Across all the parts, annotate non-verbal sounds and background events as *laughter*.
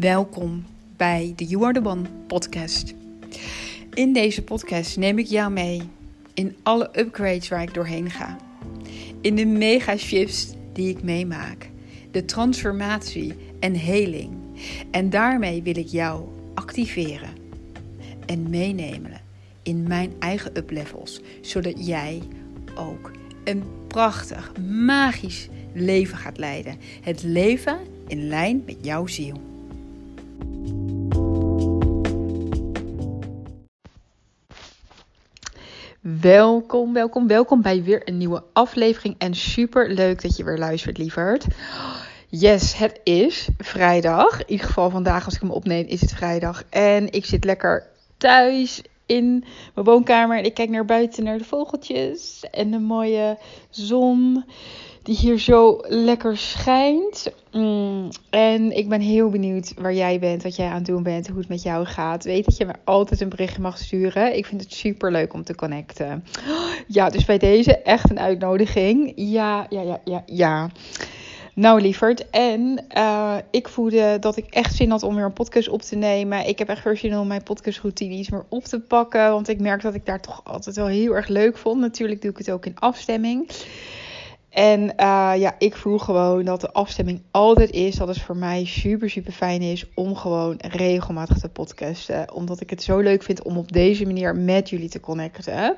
Welkom bij de You Are The One podcast. In deze podcast neem ik jou mee in alle upgrades waar ik doorheen ga. In de mega shifts die ik meemaak. De transformatie en heling. En daarmee wil ik jou activeren en meenemen in mijn eigen uplevels. Zodat jij ook een prachtig, magisch leven gaat leiden. Het leven in lijn met jouw ziel. Welkom, welkom, welkom bij weer een nieuwe aflevering. En super leuk dat je weer luistert, lieverd. Yes, het is vrijdag. In ieder geval vandaag als ik hem opneem is het vrijdag. En ik zit lekker thuis in mijn woonkamer. En ik kijk naar buiten naar de vogeltjes en de mooie zon die hier zo lekker schijnt. Mm, en ik ben heel benieuwd waar jij bent, wat jij aan het doen bent, hoe het met jou gaat. Weet dat je me altijd een berichtje mag sturen. Ik vind het super leuk om te connecten. *gasps* Ja, dus bij deze echt een uitnodiging. Ja, ja, ja, ja, ja. Nou, lieverd. En uh, ik voelde dat ik echt zin had om weer een podcast op te nemen. Ik heb echt weer zin om mijn podcastroutine iets meer op te pakken. Want ik merk dat ik daar toch altijd wel heel erg leuk vond. Natuurlijk doe ik het ook in afstemming. En uh, ja, ik voel gewoon dat de afstemming altijd is. Dat het voor mij super, super fijn is om gewoon regelmatig te podcasten. Omdat ik het zo leuk vind om op deze manier met jullie te connecten.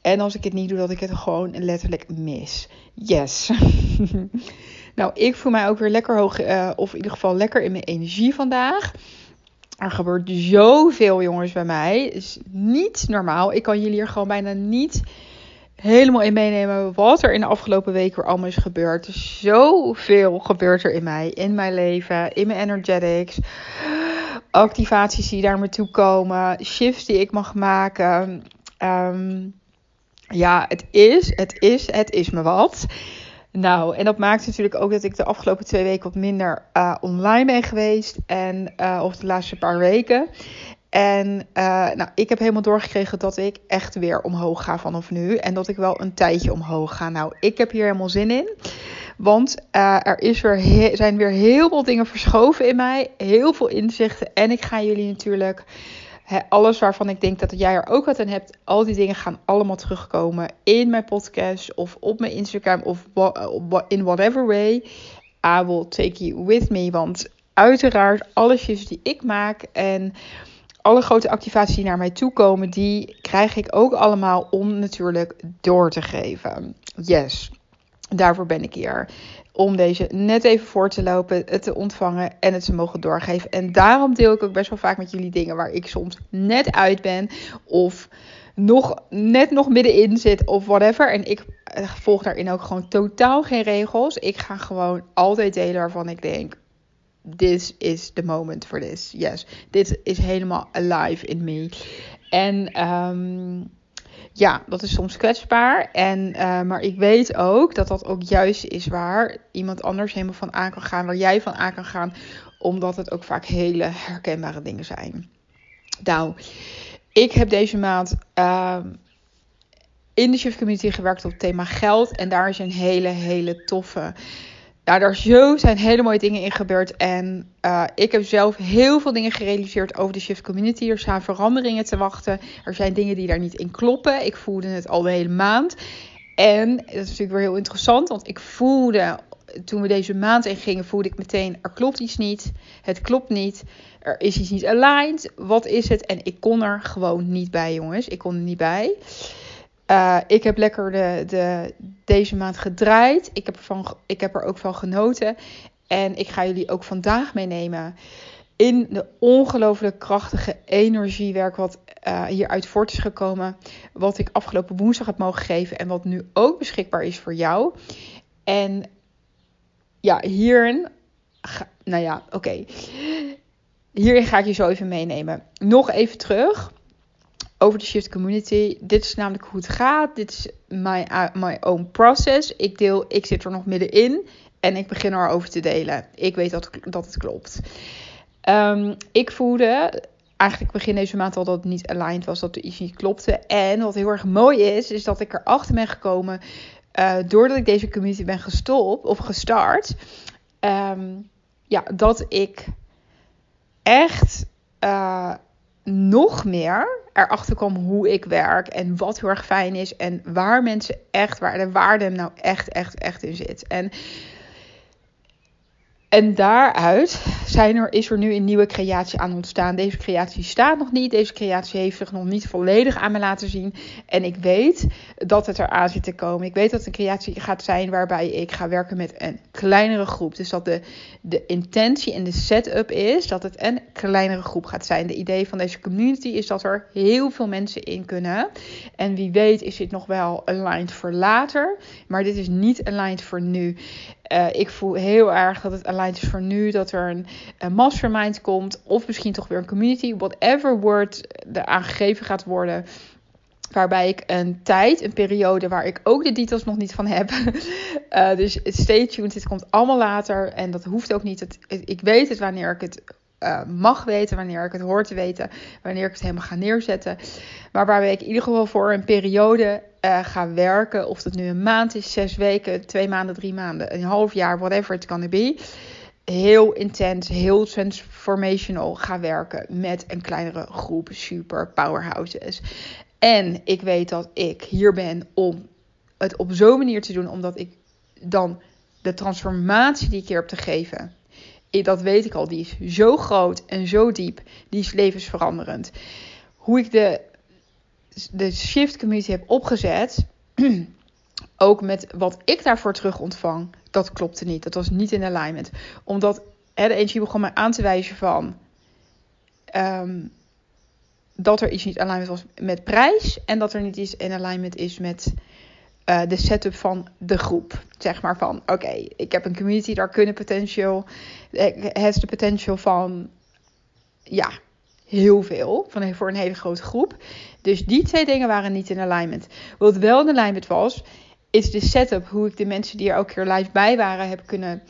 En als ik het niet doe, dat ik het gewoon letterlijk mis. Yes. *laughs* nou, ik voel mij ook weer lekker hoog, uh, of in ieder geval lekker in mijn energie vandaag. Er gebeurt zoveel, jongens, bij mij. Is niet normaal. Ik kan jullie er gewoon bijna niet helemaal in meenemen wat er in de afgelopen weken weer allemaal is gebeurd. Zoveel gebeurt er in mij, in mijn leven, in mijn energetics. Activaties die daar me toe komen, shifts die ik mag maken. Um, ja, het is, het is, het is me wat. Nou, en dat maakt natuurlijk ook dat ik de afgelopen twee weken wat minder uh, online ben geweest. En, uh, of de laatste paar weken. En uh, nou, ik heb helemaal doorgekregen dat ik echt weer omhoog ga vanaf nu. En dat ik wel een tijdje omhoog ga. Nou, ik heb hier helemaal zin in. Want er is weer zijn weer heel veel dingen verschoven in mij. Heel veel inzichten. En ik ga jullie natuurlijk alles waarvan ik denk dat jij er ook wat aan hebt. Al die dingen gaan allemaal terugkomen in mijn podcast. Of op mijn Instagram. Of in whatever way. I will take you with me. Want uiteraard alles die ik maak. En alle grote activaties die naar mij toe komen, die krijg ik ook allemaal om natuurlijk door te geven. Yes, daarvoor ben ik hier. Om deze net even voor te lopen, het te ontvangen en het te mogen doorgeven. En daarom deel ik ook best wel vaak met jullie dingen waar ik soms net uit ben. Of nog net nog middenin zit of whatever. En ik eh, volg daarin ook gewoon totaal geen regels. Ik ga gewoon altijd delen waarvan ik denk this is the moment for this. Yes, dit is helemaal alive in me. En um, ja, dat is soms kwetsbaar. En, uh, maar ik weet ook dat dat ook juist is waar iemand anders helemaal van aan kan gaan. Waar jij van aan kan gaan. Omdat het ook vaak hele herkenbare dingen zijn. Nou, ik heb deze maand uh, in de Shift Community gewerkt op het thema geld. En daar is een hele, hele toffe nou, daar zo zijn hele mooie dingen in gebeurd. En uh, ik heb zelf heel veel dingen gerealiseerd over de Shift Community. Er staan veranderingen te wachten. Er zijn dingen die daar niet in kloppen. Ik voelde het al de hele maand. En dat is natuurlijk weer heel interessant. Want ik voelde, toen we deze maand in gingen, voelde ik meteen... er klopt iets niet. Het klopt niet. Er is iets niet aligned. Wat is het? En ik kon er gewoon niet bij, jongens. Ik kon er niet bij. Uh, ik heb lekker de, de, deze maand gedraaid. Ik heb, ervan, ik heb er ook van genoten. En ik ga jullie ook vandaag meenemen in de ongelooflijk krachtige energiewerk wat uh, hieruit voort is gekomen. Wat ik afgelopen woensdag heb mogen geven en wat nu ook beschikbaar is voor jou. En ja, hierin. Nou ja, oké. Hierin ga ik je zo even meenemen. Nog even terug over de Shift Community. Dit is namelijk hoe het gaat. Dit is my, uh, my own process. Ik deel, ik zit er nog middenin en ik begin erover te delen. Ik weet dat, dat het klopt. Um, ik voelde eigenlijk begin deze maand al dat het niet aligned was, dat er iets niet klopte. En wat heel erg mooi is, is dat ik erachter ben gekomen uh, doordat ik deze community ben gestopt of gestart. Um, ja, dat ik echt uh, nog meer erachter kwam hoe ik werk en wat heel erg fijn is en waar mensen echt, waar de waarde nou echt, echt, echt in zit. En en daaruit zijn er, is er nu een nieuwe creatie aan ontstaan. Deze creatie staat nog niet. Deze creatie heeft zich nog niet volledig aan me laten zien. En ik weet dat het eraan zit te komen. Ik weet dat een creatie gaat zijn waarbij ik ga werken met een kleinere groep. Dus dat de, de intentie en de setup is dat het een kleinere groep gaat zijn. De idee van deze community is dat er heel veel mensen in kunnen. En wie weet is dit nog wel aligned voor later. Maar dit is niet aligned voor nu. Uh, ik voel heel erg dat het aligned is voor nu. Dat er een, mastermind komt. Of misschien toch weer een community. Whatever word er aangegeven gaat worden. Waarbij ik een tijd, een periode waar ik ook de details nog niet van heb. uh, *laughs* dus stay tuned. Dit komt allemaal later. En dat hoeft ook niet. Het, ik weet het wanneer ik het uh, mag weten, wanneer ik het hoor te weten, wanneer ik het helemaal ga neerzetten. Maar waarbij ik in ieder geval voor een periode uh, ga werken, of dat nu een maand is, zes weken, twee maanden, drie maanden, een half jaar, whatever it's gonna be. Heel intens, heel transformational ga werken met een kleinere groep super powerhouses. En ik weet dat ik hier ben om het op zo'n manier te doen, omdat ik dan de transformatie die ik hier heb te geven, dat weet ik al, die is zo groot en zo diep, die is levensveranderend. Hoe ik de, de Shift Community heb opgezet, *clears throat* ook met wat ik daarvoor terug ontvang, dat klopte niet. Dat was niet in alignment. Omdat hè, de energie begon mij aan te wijzen van ehm, dat er iets niet alignment was met prijs en dat er niet iets in alignment is met uh, de setup van de groep. Zeg maar van, oké, ik heb een community, daar kunnen potentieel, heeft de potential van, ja, heel veel, van, voor een hele grote groep. Dus die twee dingen waren niet in alignment. Wat wel in alignment was, is de setup, hoe ik de mensen die er elke keer live bij waren, heb kunnen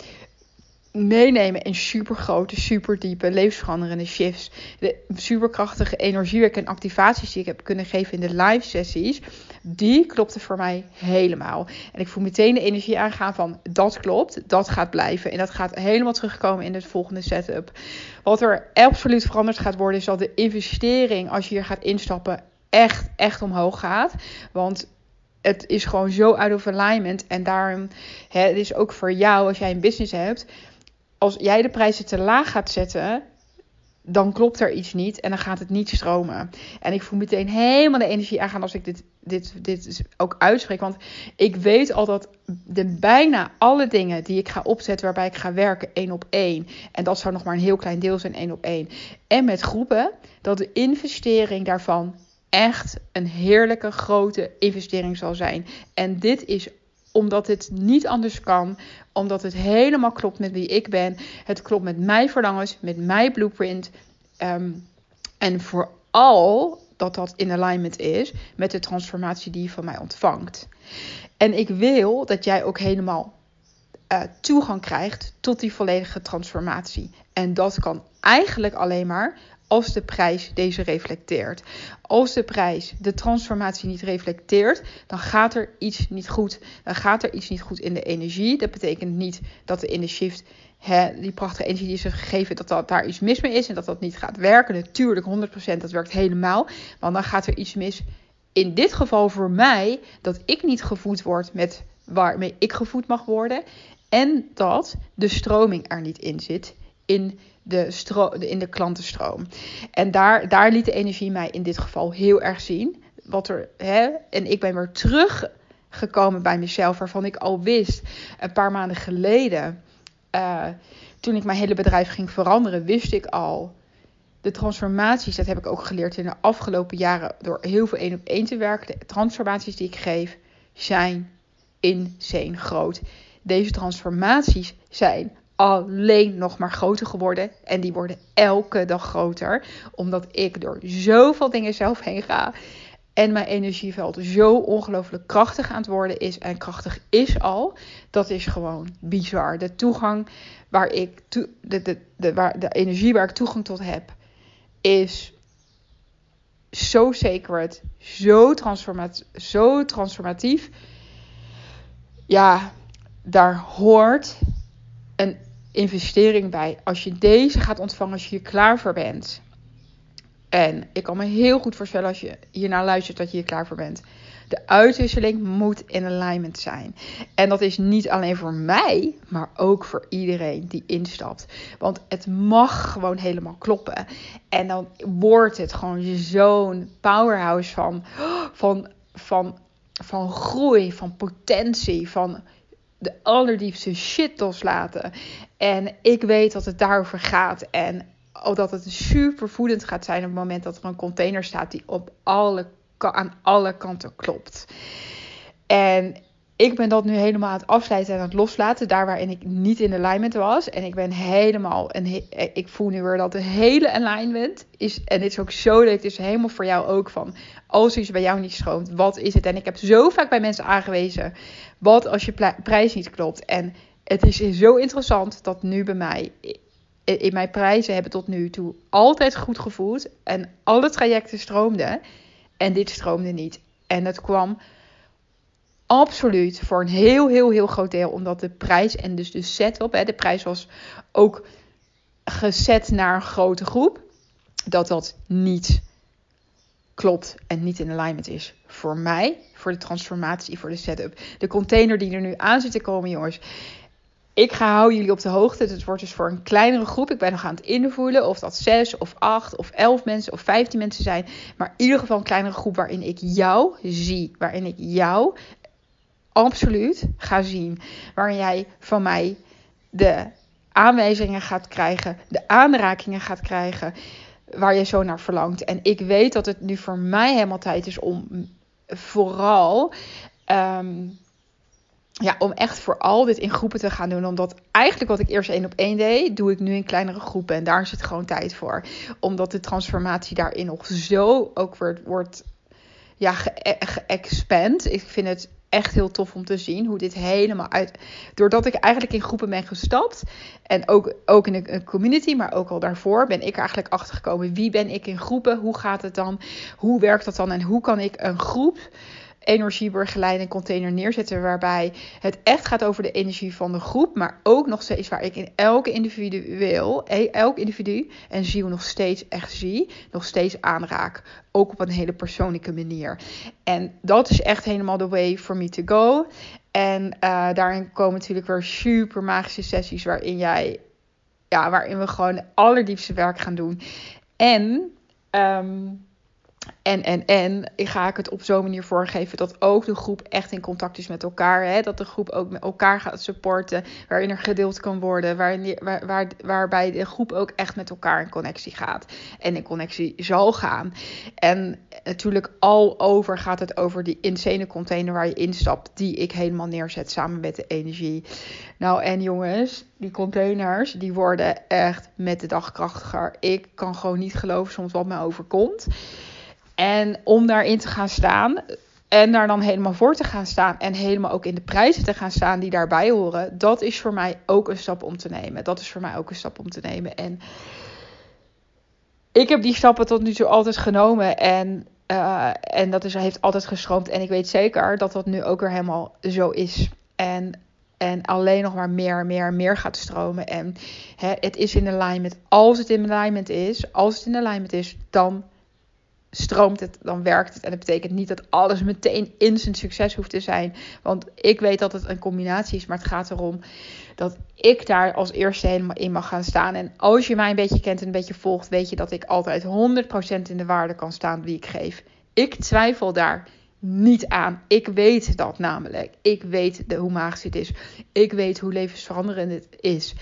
meenemen in super grote, super diepe, levensveranderende shifts. De superkrachtige energiewerk en activaties die ik heb kunnen geven in de live sessies, die klopte voor mij helemaal. En ik voel meteen de energie aangaan van dat klopt, dat gaat blijven. En dat gaat helemaal terugkomen in de volgende setup. Wat er absoluut veranderd gaat worden, is dat de investering, als je hier gaat instappen, echt, echt omhoog gaat. Want het is gewoon zo out of alignment. En daarom, hè, het is ook voor jou, als jij een business hebt, als jij de prijzen te laag gaat zetten, dan klopt er iets niet en dan gaat het niet stromen. En ik voel meteen helemaal de energie aangaan als ik dit, dit, dit ook uitspreek. Want ik weet al dat de bijna alle dingen die ik ga opzetten, waarbij ik ga werken één op één. En dat zou nog maar een heel klein deel zijn, één op één. En met groepen, dat de investering daarvan echt een heerlijke grote investering zal zijn. En dit is omdat het niet anders kan. Omdat het helemaal klopt met wie ik ben. Het klopt met mijn verlangens, met mijn blueprint. Ehm, en vooral dat dat in alignment is met de transformatie die je van mij ontvangt. En ik wil dat jij ook helemaal uh, toegang krijgt tot die volledige transformatie. En dat kan eigenlijk alleen maar als de prijs deze reflecteert. Als de prijs de transformatie niet reflecteert, dan gaat er iets niet goed. Dan gaat er iets niet goed in de energie. Dat betekent niet dat er in de shift die prachtige energie die is gegeven, dat, dat daar iets mis mee is en dat dat niet gaat werken. Natuurlijk, 100% dat werkt helemaal. Want dan gaat er iets mis. In dit geval voor mij, dat ik niet gevoed word met waarmee ik gevoed mag worden. En dat de stroming er niet in zit in de, in de klantenstroom. En daar, daar liet de energie mij in dit geval heel erg zien. Wat er, hè, en ik ben weer teruggekomen bij mezelf, waarvan ik al wist een paar maanden geleden. Uh, toen ik mijn hele bedrijf ging veranderen, wist ik al. De transformaties, dat heb ik ook geleerd in de afgelopen jaren door heel veel één op één te werken. De transformaties die ik geef zijn insane groot. Deze transformaties zijn alleen nog maar groter geworden. En die worden elke dag groter. Omdat ik door zoveel dingen zelf heen ga. En mijn energieveld zo ongelooflijk krachtig aan het worden is. En krachtig is al. Dat is gewoon bizar. De toegang waar ik. de, de, de, waar, de energie waar ik toegang tot heb. Is zo sacred. Zo, transformat, zo transformatief. Ja, daar hoort een investering bij. Als je deze gaat ontvangen, als je hier klaar voor bent. En ik kan me heel goed voorstellen als je hiernaar luistert dat je hier klaar voor bent. De uitwisseling moet in alignment zijn. En dat is niet alleen voor mij, maar ook voor iedereen die instapt. Want het mag gewoon helemaal kloppen. En dan wordt het gewoon zo'n powerhouse van, *gasps* van, van, van groei, van potentie, van de allerdiepste shit loslaten. En ik weet dat het daarover gaat. En dat het super voedend gaat zijn op het moment dat er een container staat die op alle, aan alle kanten klopt. En ik ben dat nu helemaal aan het afsluiten en aan het loslaten. Daar waarin ik niet in alignment was. En ik ben helemaal. En ik voel nu weer dat de hele alignment is. En dit is ook zo leuk. Het is helemaal voor jou ook van. Als iets bij jou niet stroomt, wat is het? En ik heb zo vaak bij mensen aangewezen. Wat als je prijs niet klopt? En het is zo interessant dat nu bij mij. In mijn prijzen hebben tot nu toe altijd goed gevoeld. En alle trajecten stroomden. En dit stroomde niet. En het kwam absoluut voor een heel, heel, heel groot deel. Omdat de prijs en dus de setup, hè, de prijs was ook gezet naar een grote groep. Dat dat niet klopt en niet in alignment is voor mij, voor de transformatie, voor de setup. De container die er nu aan zit te komen, jongens. Ik ga houden jullie op de hoogte. Het wordt dus voor een kleinere groep. Ik ben nog aan het invoelen of dat zes of acht of elf mensen of vijftien mensen zijn. Maar in ieder geval een kleinere groep waarin ik jou zie. Waarin ik jou absoluut ga zien. Waarin jij van mij de aanwijzingen gaat krijgen, de aanrakingen gaat krijgen waar je zo naar verlangt. En ik weet dat het nu voor mij helemaal tijd is om vooral. Ehm, ja, om echt vooral dit in groepen te gaan doen. Omdat eigenlijk wat ik eerst één op één deed, doe ik nu in kleinere groepen. En daar zit gewoon tijd voor. Omdat de transformatie daarin nog zo ook wordt, wordt ja, geëxpand. ik vind het echt heel tof om te zien hoe dit helemaal uit. Doordat ik eigenlijk in groepen ben gestapt. En ook, ook in een community, maar ook al daarvoor ben ik eigenlijk achtergekomen. Wie ben ik in groepen? Hoe gaat het dan? Hoe werkt dat dan? En hoe kan ik een groep energiebegeleider container neerzetten. Waarbij het echt gaat over de energie van de groep. Maar ook nog steeds waar ik in elke individueel, elk individu en ziel nog steeds echt zie. Nog steeds aanraak. Ook op een hele persoonlijke manier. En dat is echt helemaal de way for me to go. En uh, daarin komen natuurlijk weer super magische sessies waarin jij. Ja, waarin we gewoon het allerdiepste werk gaan doen. En um, en, en, en ik ga ik het op zo'n manier voorgeven dat ook de groep echt in contact is met elkaar. Hè? Dat de groep ook met elkaar gaat supporten. Waarin er gedeeld kan worden. Waarin, waar, waar, waarbij de groep ook echt met elkaar in connectie gaat. En in connectie zal gaan. En natuurlijk al over gaat het over die insane container waar je instapt. Die ik helemaal neerzet samen met de energie. Nou en jongens, die containers die worden echt met de dag krachtiger. Ik kan gewoon niet geloven soms wat me overkomt. En om daarin te gaan staan en daar dan helemaal voor te gaan staan en helemaal ook in de prijzen te gaan staan die daarbij horen, dat is voor mij ook een stap om te nemen. Dat is voor mij ook een stap om te nemen. En ik heb die stappen tot nu toe altijd genomen en, uh, en dat is, heeft altijd gestroomd. En ik weet zeker dat dat nu ook weer helemaal zo is. En, en alleen nog maar meer, meer, meer gaat stromen. En hè, het is in alignment. Als het in alignment is, als het in alignment is, dan stroomt het, dan werkt het. En dat betekent niet dat alles meteen instant succes hoeft te zijn. Want ik weet dat het een combinatie is, maar het gaat erom dat ik daar als eerste helemaal in mag gaan staan. En als je mij een beetje kent en een beetje volgt, weet je dat ik altijd 100% in de waarde kan staan die ik geef. Ik twijfel daar niet aan. Ik weet dat namelijk. Ik weet de, hoe magisch het is. Ik weet hoe levensveranderend het is.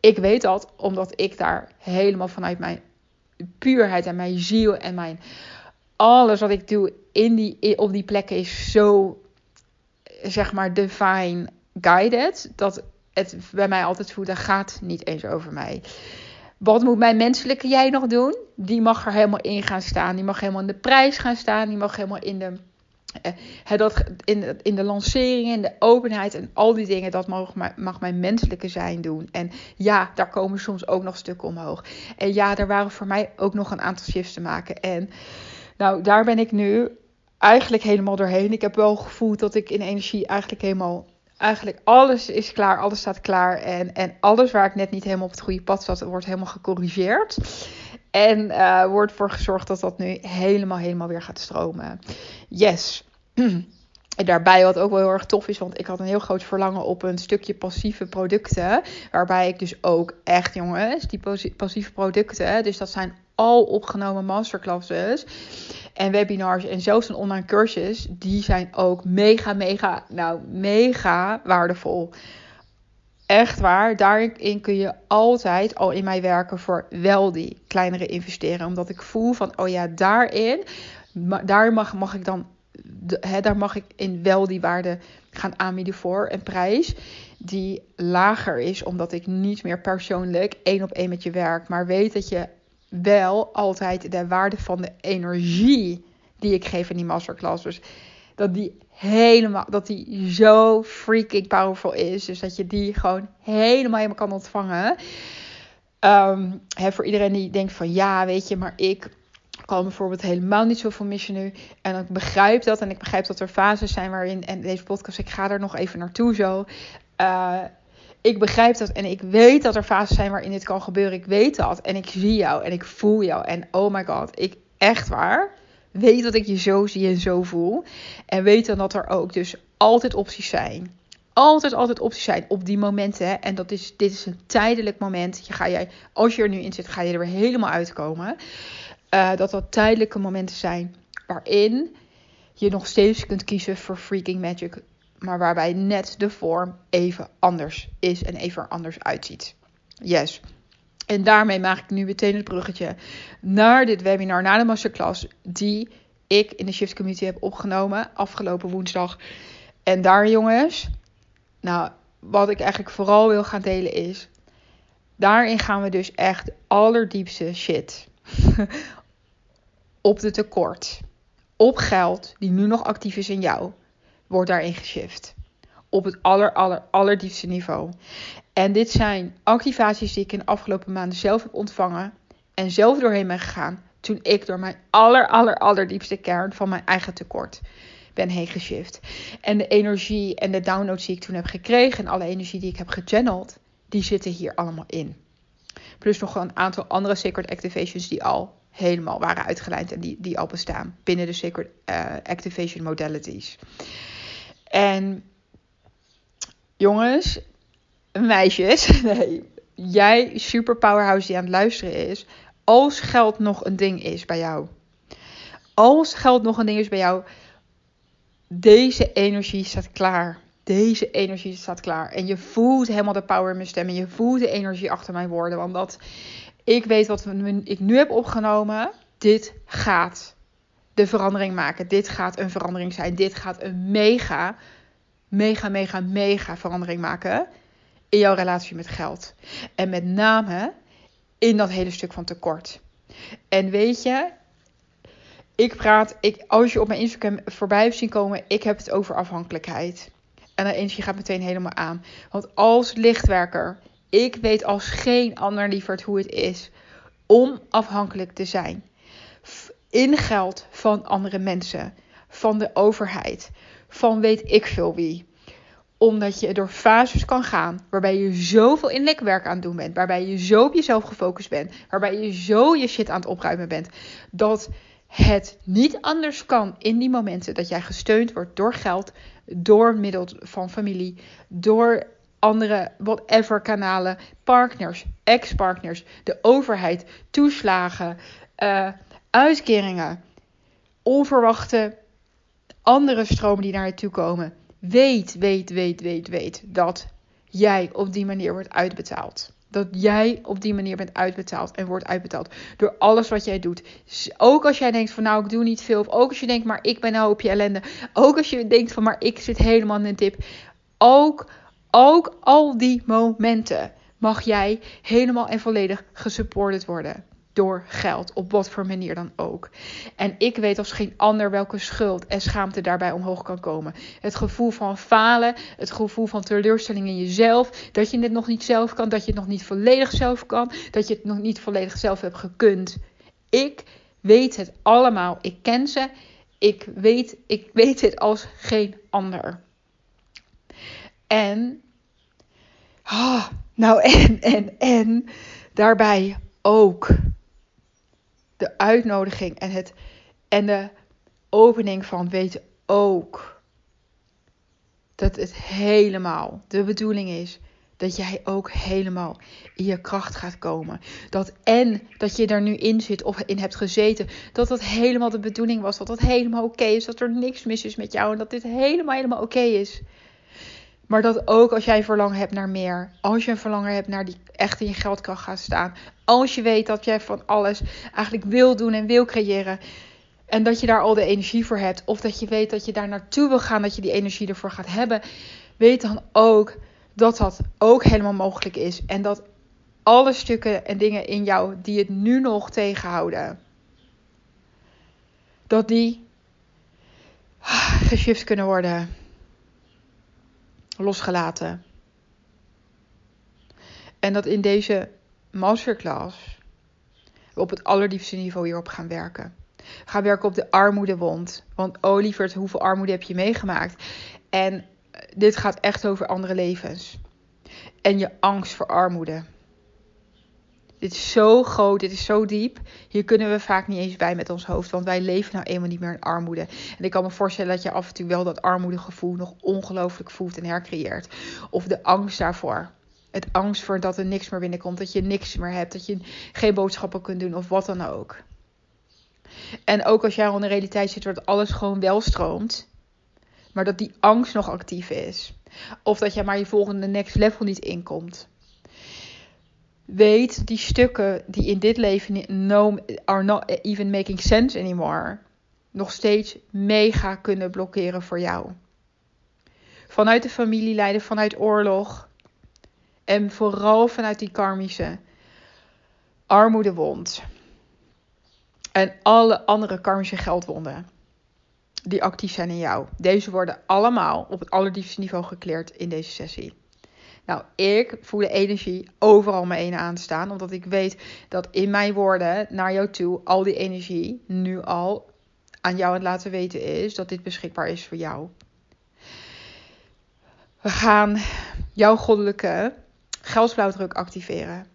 Ik weet dat omdat ik daar helemaal vanuit mijn puurheid en mijn ziel en mijn alles wat ik doe in die, op die plekken is zo, zeg maar, divine guided. Dat het bij mij altijd voelt, dat gaat niet eens over mij. Wat moet mijn menselijke jij nog doen? Die mag er helemaal in gaan staan. Die mag helemaal in de prijs gaan staan. Die mag helemaal in de uh, dat in, in de lancering, in de openheid en al die dingen, dat mag, mag mijn menselijke zijn doen. En ja, daar komen soms ook nog stukken omhoog. En ja, er waren voor mij ook nog een aantal shifts te maken. En nou, daar ben ik nu eigenlijk helemaal doorheen. Ik heb wel gevoeld dat ik in energie eigenlijk helemaal eigenlijk alles is klaar, alles staat klaar. En, en alles waar ik net niet helemaal op het goede pad zat, wordt helemaal gecorrigeerd. En uh, wordt voor gezorgd dat dat nu helemaal, helemaal weer gaat stromen. Yes. *clears throat* En daarbij wat ook wel heel erg tof is, want ik had een heel groot verlangen op een stukje passieve producten. Waarbij ik dus ook echt, jongens, die passieve producten, dus dat zijn al opgenomen masterclasses en webinars en zelfs een online cursus, die zijn ook mega, mega, nou, mega waardevol. Echt waar, daarin kun je altijd al in mij werken voor wel die kleinere investeren. Omdat ik voel van, oh ja, daarin, daar mag, mag ik dan, hè, daar mag ik in wel die waarde gaan aanbieden voor een prijs die lager is. Omdat ik niet meer persoonlijk één op één met je werk, maar weet dat je wel altijd de waarde van de energie die ik geef in die masterclass. Dus dat die helemaal, dat die zo freaking powerful is. Dus dat je die gewoon helemaal, helemaal kan ontvangen. Um, hè, voor iedereen die denkt van ja, weet je, maar ik kan bijvoorbeeld helemaal niet zoveel missen nu. En ik begrijp dat. En ik begrijp dat er fases zijn waarin. En deze podcast, ik ga er nog even naartoe zo. Uh, ik begrijp dat en ik weet dat er fases zijn waarin dit kan gebeuren. Ik weet dat en ik zie jou en ik voel jou. En oh my god, ik echt waar. Weet dat ik je zo zie en zo voel. En weet dan dat er ook dus altijd opties zijn. Altijd, altijd opties zijn op die momenten. En dat is, dit is een tijdelijk moment. Je ga jij, als je er nu in zit, ga je er weer helemaal uitkomen. Uh, dat dat tijdelijke momenten zijn waarin je nog steeds kunt kiezen voor freaking magic maar waarbij net de vorm even anders is en even anders uitziet. Yes. En daarmee maak ik nu meteen het bruggetje naar dit webinar, naar de masterclass, die ik in de Shift Community heb opgenomen afgelopen woensdag. En daar, jongens, nou, wat ik eigenlijk vooral wil gaan delen is, daarin gaan we dus echt allerdiepste shit *laughs* op de tekort, op geld die nu nog actief is in jou wordt daarin geshift. Op het aller, aller, allerdiepste niveau. En dit zijn activaties die ik in de afgelopen maanden zelf heb ontvangen. En zelf doorheen ben gegaan. Toen ik door mijn aller, aller, allerdiepste kern van mijn eigen tekort ben heen geshift. En de energie en de downloads die ik toen heb gekregen. En alle energie die ik heb gechanneld. Die zitten hier allemaal in. Plus nog een aantal andere sacred activations die al helemaal waren uitgelijnd en die, die al bestaan binnen de sacred uh, activation modalities. En jongens, meisjes, *laughs* nee, jij super powerhouse die aan het luisteren is, als geld nog een ding is bij jou, als geld nog een ding is bij jou, deze energie staat klaar. Deze energie staat klaar. En je voelt helemaal de power in mijn stem. En je voelt de energie achter mijn woorden. Want dat ik weet wat ik nu heb opgenomen. Dit gaat de verandering maken. Dit gaat een verandering zijn. Dit gaat een mega, mega, mega, mega verandering maken in jouw relatie met geld. En met name in dat hele stuk van tekort. En weet je, ik praat, ik, als je op mijn Instagram voorbij hebt zien komen, ik heb het over afhankelijkheid. En de energie gaat meteen helemaal aan. Want als lichtwerker, ik weet als geen ander lieverd hoe het is om afhankelijk te zijn in geld van andere mensen, van de overheid, van weet ik veel wie. Omdat je door fases kan gaan waarbij je zoveel innerlijk werk aan het doen bent, waarbij je zo op jezelf gefocust bent, waarbij je zo je shit aan het opruimen bent, dat het niet anders kan in die momenten dat jij gesteund wordt door geld, door middel van familie, door andere whatever kanalen, partners, ex-partners, de overheid, toeslagen, uh, uitkeringen, onverwachte andere stromen die naar je toe komen. Weet, weet, weet, weet, weet dat jij op die manier wordt uitbetaald. Dat jij op die manier bent uitbetaald en wordt uitbetaald door alles wat jij doet. Ook als jij denkt van nou ik doe niet veel. Of ook als je denkt maar ik ben nou op je ellende. Ook als je denkt van maar ik zit helemaal in een tip. Ook, ook al die momenten mag jij helemaal en volledig gesupported worden door geld, op wat voor manier dan ook. En ik weet als geen ander welke schuld en schaamte daarbij omhoog kan komen. Het gevoel van falen, het gevoel van teleurstelling in jezelf, dat je het nog niet zelf kan, dat je het nog niet volledig zelf kan, dat je het nog niet volledig zelf hebt gekund. Ik weet het allemaal, ik ken ze, ik weet, ik weet het als geen ander. En, ah, nou en, en, en, daarbij ook de uitnodiging en, het, en de opening van weten ook dat het helemaal de bedoeling is dat jij ook helemaal in je kracht gaat komen. Dat en dat je er nu in zit of in hebt gezeten, dat dat helemaal de bedoeling was. Dat dat helemaal oké is. Dat er niks mis is met jou en dat dit helemaal, helemaal oké is. Maar dat ook als jij verlangen hebt naar meer. Als je een verlangen hebt naar die echt in je geldkracht gaan staan. Als je weet dat jij van alles eigenlijk wil doen en wil creëren. En dat je daar al de energie voor hebt. Of dat je weet dat je daar naartoe wil gaan. Dat je die energie ervoor gaat hebben. Weet dan ook dat dat ook helemaal mogelijk is. En dat alle stukken en dingen in jou die het nu nog tegenhouden. Dat die geshift kunnen worden losgelaten. En dat in deze masterclass we op het allerdiepste niveau hierop gaan werken. Ga werken op de armoedewond. Want oh lieverd, hoeveel armoede heb je meegemaakt? En dit gaat echt over andere levens. En je angst voor armoede. Dit is zo groot, dit is zo diep. Hier kunnen we vaak niet eens bij met ons hoofd, want wij leven nou eenmaal niet meer in armoede. En ik kan me voorstellen dat je af en toe wel dat armoedegevoel nog ongelooflijk voelt en hercreëert. Of de angst daarvoor. Het angst voor dat er niks meer binnenkomt, dat je niks meer hebt, dat je geen boodschappen kunt doen of wat dan ook. En ook als jij al in een realiteit zit waar alles gewoon wel stroomt, maar dat die angst nog actief is. Of dat jij maar je volgende next level niet inkomt. Weet die stukken die in dit leven no, are not even making sense anymore. Nog steeds mega kunnen blokkeren voor jou. Vanuit de familielijden, vanuit oorlog. En vooral vanuit die karmische armoedewond. En alle andere karmische geldwonden die actief zijn in jou. Deze worden allemaal op het allerdiepste niveau gekleerd in deze sessie. Nou, ik voel de energie overal me een aanstaan, omdat ik weet dat in mijn woorden naar jou toe al die energie nu al aan jou het laten weten is dat dit beschikbaar is voor jou. We gaan jouw goddelijke geldsblauwdruk activeren.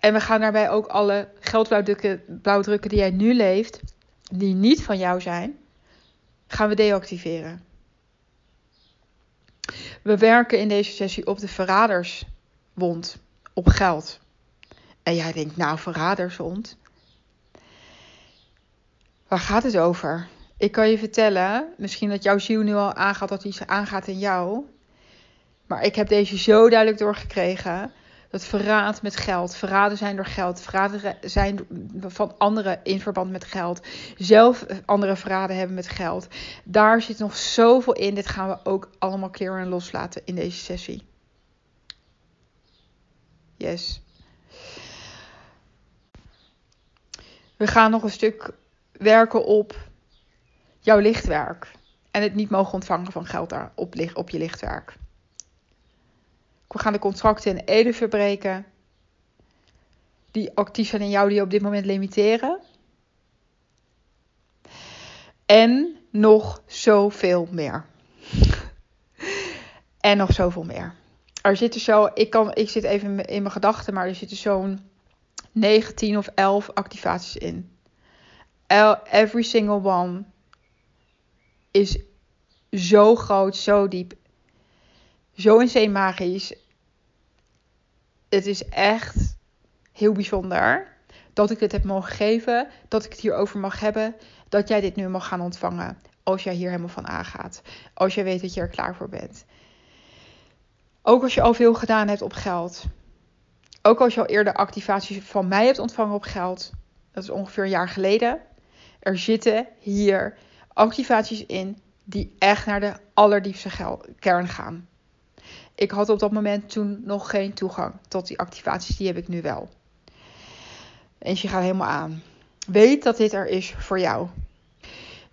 En we gaan daarbij ook alle geldblauwdrukken die jij nu leeft, die niet van jou zijn, gaan we deactiveren. We werken in deze sessie op de verraderswond, op geld. En jij denkt, nou, verraderswond. Waar gaat het over? Ik kan je vertellen, misschien dat jouw ziel nu al aangaat dat iets aangaat in jou. Maar ik heb deze zo duidelijk doorgekregen dat verraad met geld, verraden zijn door geld, verraden zijn van anderen in verband met geld, zelf andere verraden hebben met geld. Daar zit nog zoveel in. Dit gaan we ook allemaal clear en loslaten in deze sessie. Yes. We gaan nog een stuk werken op jouw lichtwerk. En het niet mogen ontvangen van geld op, op je lichtwerk. We gaan de contracten in Ede verbreken. Die actief zijn in jou, die op dit moment limiteren. En nog zoveel meer. *laughs* en nog zoveel meer. Er zitten zo, ik, kan, ik zit even in mijn gedachten, maar er zitten zo'n 19 of 11 activaties in. Every single one is zo groot, zo diep, zo insane magisch het is echt heel bijzonder dat ik dit heb mogen geven, dat ik het hierover mag hebben, dat jij dit nu mag gaan ontvangen. Als jij hier helemaal van aangaat. Als jij weet dat je er klaar voor bent. Ook als je al veel gedaan hebt op geld. Ook als je al eerder activaties van mij hebt ontvangen op geld. Dat is ongeveer een jaar geleden. Er zitten hier activaties in die echt naar de allerdiepste kern gaan. Ik had op dat moment toen nog geen toegang tot die activaties. Die heb ik nu wel. En je gaat helemaal aan. Weet dat dit er is voor jou.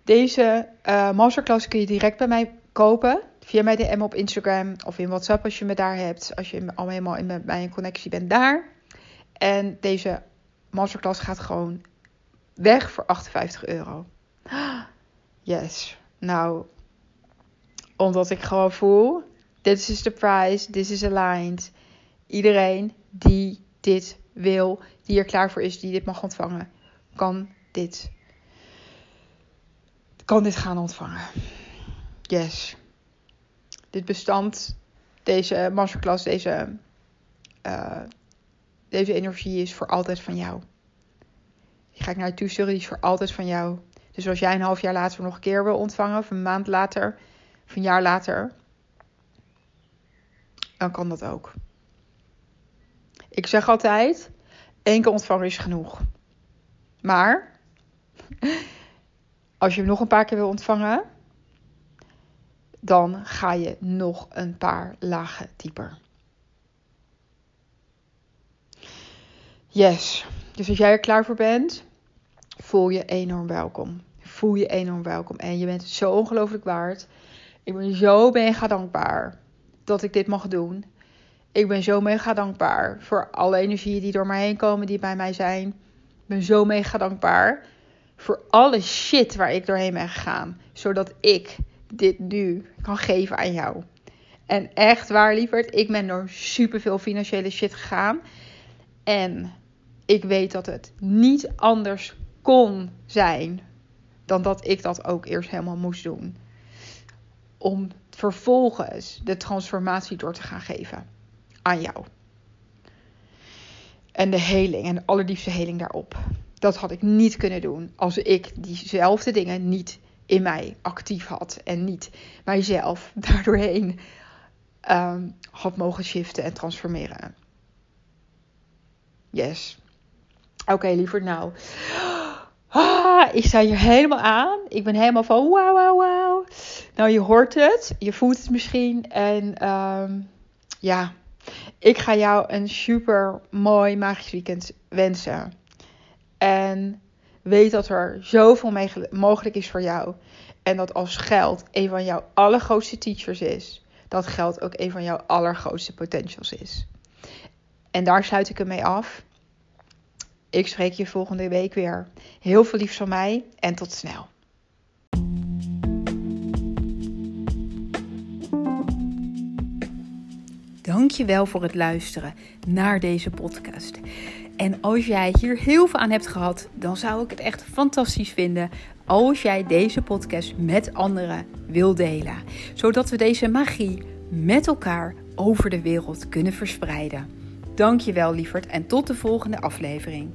Deze uh, masterclass kun je direct bij mij kopen. Via mijn DM op Instagram of in WhatsApp als je me daar hebt. Als je al helemaal in mijn, connectie bent daar. En deze masterclass gaat gewoon weg voor 58 euro. *gasps* Yes. Nou, Omdat ik gewoon voel, dit is de prize, this is aligned. Iedereen die dit wil, die er klaar voor is, die dit mag ontvangen, kan dit, kan dit gaan ontvangen. Yes. Dit bestand, deze masterclass, deze, uh, deze energie is voor altijd van jou. Die ga ik naar je toe sturen, die is voor altijd van jou. Dus als jij een half jaar later nog een keer wil ontvangen, of een maand later, of een jaar later, dan kan dat ook. Ik zeg altijd: één keer ontvangen is genoeg. Maar als je hem nog een paar keer wil ontvangen, dan ga je nog een paar lagen dieper. Yes. Dus als jij er klaar voor bent, voel je enorm welkom. Voel je enorm welkom. En je bent zo ongelooflijk waard. Ik ben zo mega dankbaar dat ik dit mag doen. Ik ben zo mega dankbaar voor alle energieën die door mij heen komen, die bij mij zijn. Ik ben zo mega dankbaar voor alle shit waar ik doorheen ben gegaan. Zodat ik dit nu kan geven aan jou. En echt waar, lieverd, ik ben door superveel financiële shit gegaan. En ik weet dat het niet anders kon zijn dan dat ik dat ook eerst helemaal moest doen. Om vervolgens de transformatie door te gaan geven aan jou. En de heling en de allerdiepste heling daarop. Dat had ik niet kunnen doen als ik diezelfde dingen niet in mij actief had. En niet mijzelf *laughs* daardoorheen um, had mogen shiften en transformeren. Yes. Oké, okay, liever nou. Ah, ik sta hier helemaal aan. Ik ben helemaal van wauw, wauw, wauw. Nou, je hoort het. Je voelt het misschien. En um, ja, ik ga jou een super mooi magisch weekend wensen. En weet dat er zoveel mogelijk is voor jou. En dat als geld een van jouw allergrootste teachers is, dat geld ook een van jouw allergrootste potentials is. En daar sluit ik hem mee af. Ik spreek je volgende week weer. Heel veel liefs van mij en tot snel. Dankjewel voor het luisteren naar deze podcast. En als jij hier heel veel aan hebt gehad, dan zou ik het echt fantastisch vinden als jij deze podcast met anderen wil delen. Zodat we deze magie met elkaar over de wereld kunnen verspreiden. Dankjewel lieverd en tot de volgende aflevering.